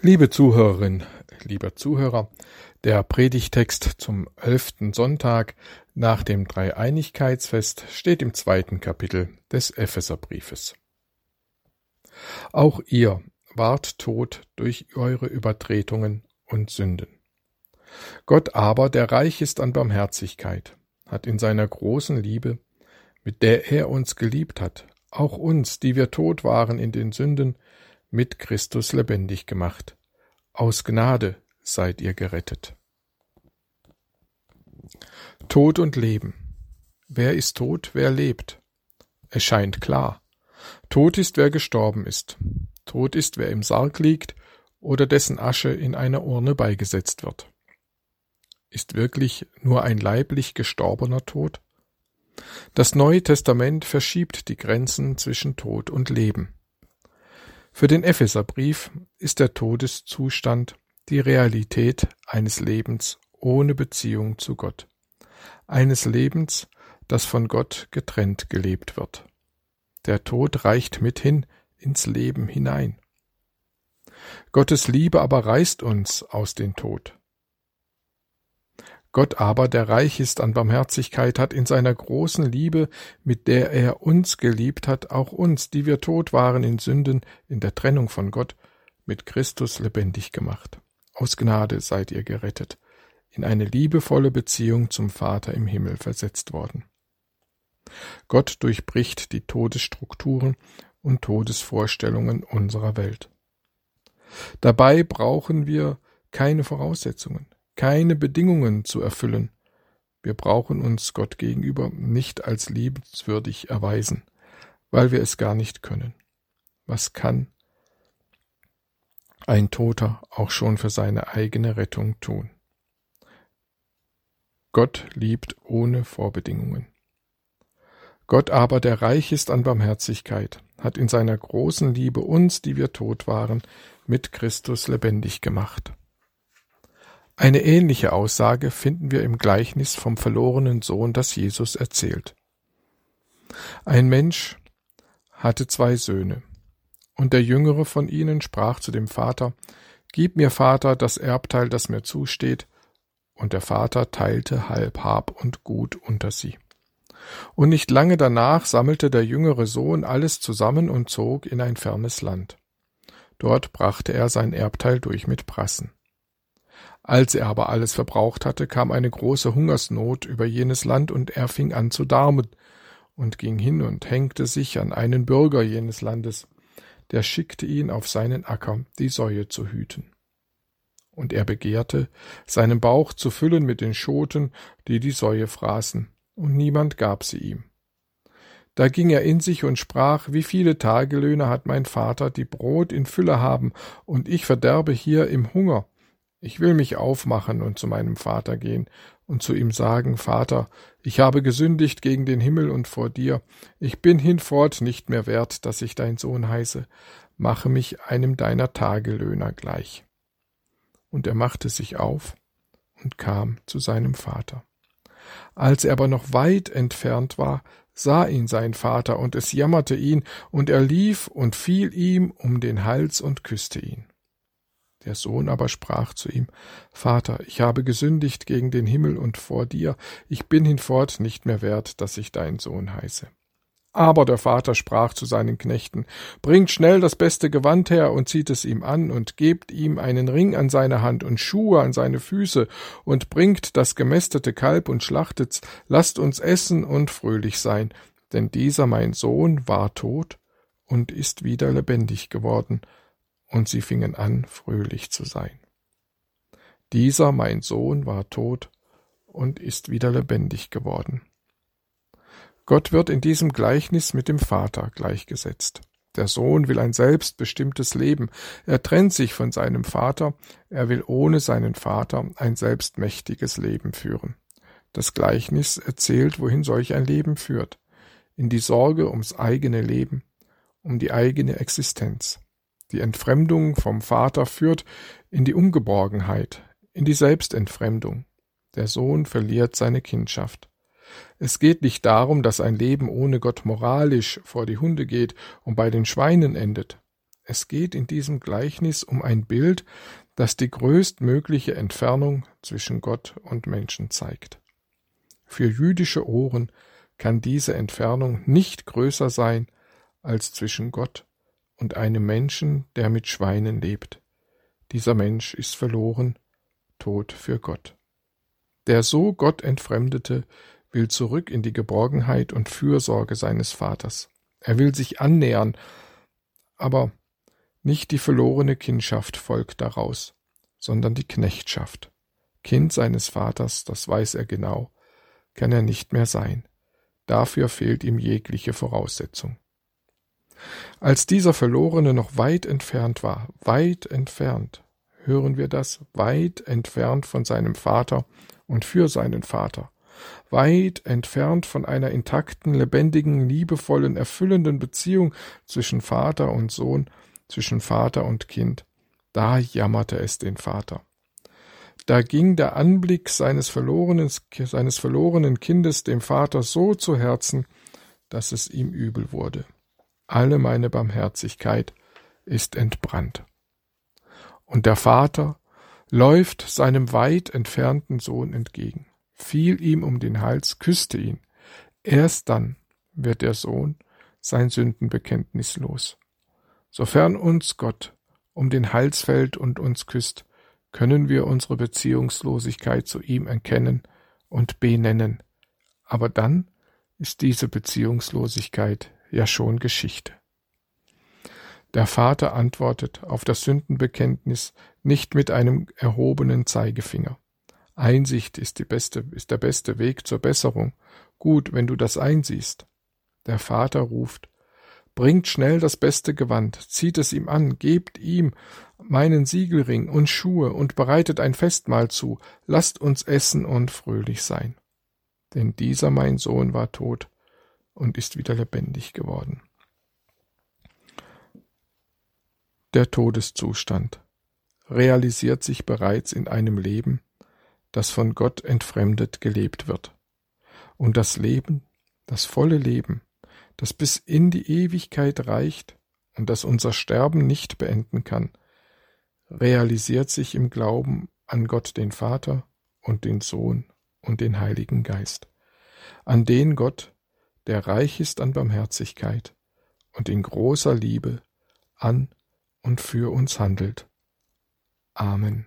Liebe Zuhörerin, lieber Zuhörer, der Predigtext zum elften Sonntag nach dem Dreieinigkeitsfest steht im zweiten Kapitel des Epheserbriefes. Auch ihr wart tot durch eure Übertretungen und Sünden. Gott aber, der reich ist an Barmherzigkeit, hat in seiner großen Liebe, mit der er uns geliebt hat, auch uns, die wir tot waren in den Sünden, mit Christus lebendig gemacht. Aus Gnade seid ihr gerettet. Tod und Leben. Wer ist tot, wer lebt? Es scheint klar. Tot ist, wer gestorben ist. Tot ist, wer im Sarg liegt oder dessen Asche in einer Urne beigesetzt wird. Ist wirklich nur ein leiblich gestorbener Tod? Das Neue Testament verschiebt die Grenzen zwischen Tod und Leben. Für den Epheserbrief ist der Todeszustand die Realität eines Lebens ohne Beziehung zu Gott, eines Lebens, das von Gott getrennt gelebt wird. Der Tod reicht mithin ins Leben hinein. Gottes Liebe aber reißt uns aus dem Tod. Gott aber, der reich ist an Barmherzigkeit, hat in seiner großen Liebe, mit der er uns geliebt hat, auch uns, die wir tot waren in Sünden, in der Trennung von Gott, mit Christus lebendig gemacht. Aus Gnade seid ihr gerettet, in eine liebevolle Beziehung zum Vater im Himmel versetzt worden. Gott durchbricht die Todesstrukturen und Todesvorstellungen unserer Welt. Dabei brauchen wir keine Voraussetzungen keine Bedingungen zu erfüllen. Wir brauchen uns Gott gegenüber nicht als liebenswürdig erweisen, weil wir es gar nicht können. Was kann ein Toter auch schon für seine eigene Rettung tun? Gott liebt ohne Vorbedingungen. Gott aber, der reich ist an Barmherzigkeit, hat in seiner großen Liebe uns, die wir tot waren, mit Christus lebendig gemacht. Eine ähnliche Aussage finden wir im Gleichnis vom verlorenen Sohn, das Jesus erzählt. Ein Mensch hatte zwei Söhne, und der jüngere von ihnen sprach zu dem Vater, Gib mir, Vater, das Erbteil, das mir zusteht, und der Vater teilte halb Hab und Gut unter sie. Und nicht lange danach sammelte der jüngere Sohn alles zusammen und zog in ein fernes Land. Dort brachte er sein Erbteil durch mit Prassen. Als er aber alles verbraucht hatte, kam eine große Hungersnot über jenes Land, und er fing an zu darmen und ging hin und hängte sich an einen Bürger jenes Landes, der schickte ihn auf seinen Acker, die Säue zu hüten. Und er begehrte, seinen Bauch zu füllen mit den Schoten, die die Säue fraßen, und niemand gab sie ihm. Da ging er in sich und sprach, wie viele Tagelöhne hat mein Vater, die Brot in Fülle haben, und ich verderbe hier im Hunger. Ich will mich aufmachen und zu meinem Vater gehen und zu ihm sagen, Vater, ich habe gesündigt gegen den Himmel und vor dir, ich bin hinfort nicht mehr wert, dass ich dein Sohn heiße, mache mich einem deiner Tagelöhner gleich. Und er machte sich auf und kam zu seinem Vater. Als er aber noch weit entfernt war, sah ihn sein Vater, und es jammerte ihn, und er lief und fiel ihm um den Hals und küsste ihn. Der Sohn aber sprach zu ihm, Vater, ich habe gesündigt gegen den Himmel und vor dir, ich bin hinfort nicht mehr wert, dass ich dein Sohn heiße. Aber der Vater sprach zu seinen Knechten, Bringt schnell das beste Gewand her und zieht es ihm an und gebt ihm einen Ring an seine Hand und Schuhe an seine Füße und bringt das gemästete Kalb und schlachtet's, lasst uns essen und fröhlich sein, denn dieser mein Sohn war tot und ist wieder lebendig geworden, und sie fingen an, fröhlich zu sein. Dieser, mein Sohn, war tot und ist wieder lebendig geworden. Gott wird in diesem Gleichnis mit dem Vater gleichgesetzt. Der Sohn will ein selbstbestimmtes Leben. Er trennt sich von seinem Vater. Er will ohne seinen Vater ein selbstmächtiges Leben führen. Das Gleichnis erzählt, wohin solch ein Leben führt. In die Sorge ums eigene Leben, um die eigene Existenz. Die Entfremdung vom Vater führt in die Ungeborgenheit, in die Selbstentfremdung. Der Sohn verliert seine Kindschaft. Es geht nicht darum, dass ein Leben ohne Gott moralisch vor die Hunde geht und bei den Schweinen endet. es geht in diesem Gleichnis um ein Bild, das die größtmögliche Entfernung zwischen Gott und Menschen zeigt. Für jüdische Ohren kann diese Entfernung nicht größer sein als zwischen Gott und einem Menschen, der mit Schweinen lebt. Dieser Mensch ist verloren, tot für Gott. Der so Gott entfremdete, will zurück in die Geborgenheit und Fürsorge seines Vaters. Er will sich annähern, aber nicht die verlorene Kindschaft folgt daraus, sondern die Knechtschaft. Kind seines Vaters, das weiß er genau, kann er nicht mehr sein. Dafür fehlt ihm jegliche Voraussetzung. Als dieser Verlorene noch weit entfernt war, weit entfernt, hören wir das, weit entfernt von seinem Vater und für seinen Vater, weit entfernt von einer intakten, lebendigen, liebevollen, erfüllenden Beziehung zwischen Vater und Sohn, zwischen Vater und Kind, da jammerte es den Vater. Da ging der Anblick seines verlorenen, seines verlorenen Kindes dem Vater so zu Herzen, dass es ihm übel wurde. Alle meine Barmherzigkeit ist entbrannt. Und der Vater läuft seinem weit entfernten Sohn entgegen, fiel ihm um den Hals, küsste ihn. Erst dann wird der Sohn sein Sündenbekenntnis los. Sofern uns Gott um den Hals fällt und uns küsst, können wir unsere Beziehungslosigkeit zu ihm erkennen und benennen. Aber dann ist diese Beziehungslosigkeit ja schon Geschichte. Der Vater antwortet auf das Sündenbekenntnis nicht mit einem erhobenen Zeigefinger. Einsicht ist, die beste, ist der beste Weg zur Besserung. Gut, wenn du das einsiehst. Der Vater ruft, Bringt schnell das beste Gewand, zieht es ihm an, gebt ihm meinen Siegelring und Schuhe und bereitet ein Festmahl zu, lasst uns essen und fröhlich sein. Denn dieser mein Sohn war tot und ist wieder lebendig geworden. Der Todeszustand realisiert sich bereits in einem Leben, das von Gott entfremdet gelebt wird. Und das Leben, das volle Leben, das bis in die Ewigkeit reicht und das unser Sterben nicht beenden kann, realisiert sich im Glauben an Gott den Vater und den Sohn und den Heiligen Geist, an den Gott, der reich ist an Barmherzigkeit und in großer Liebe an und für uns handelt. Amen.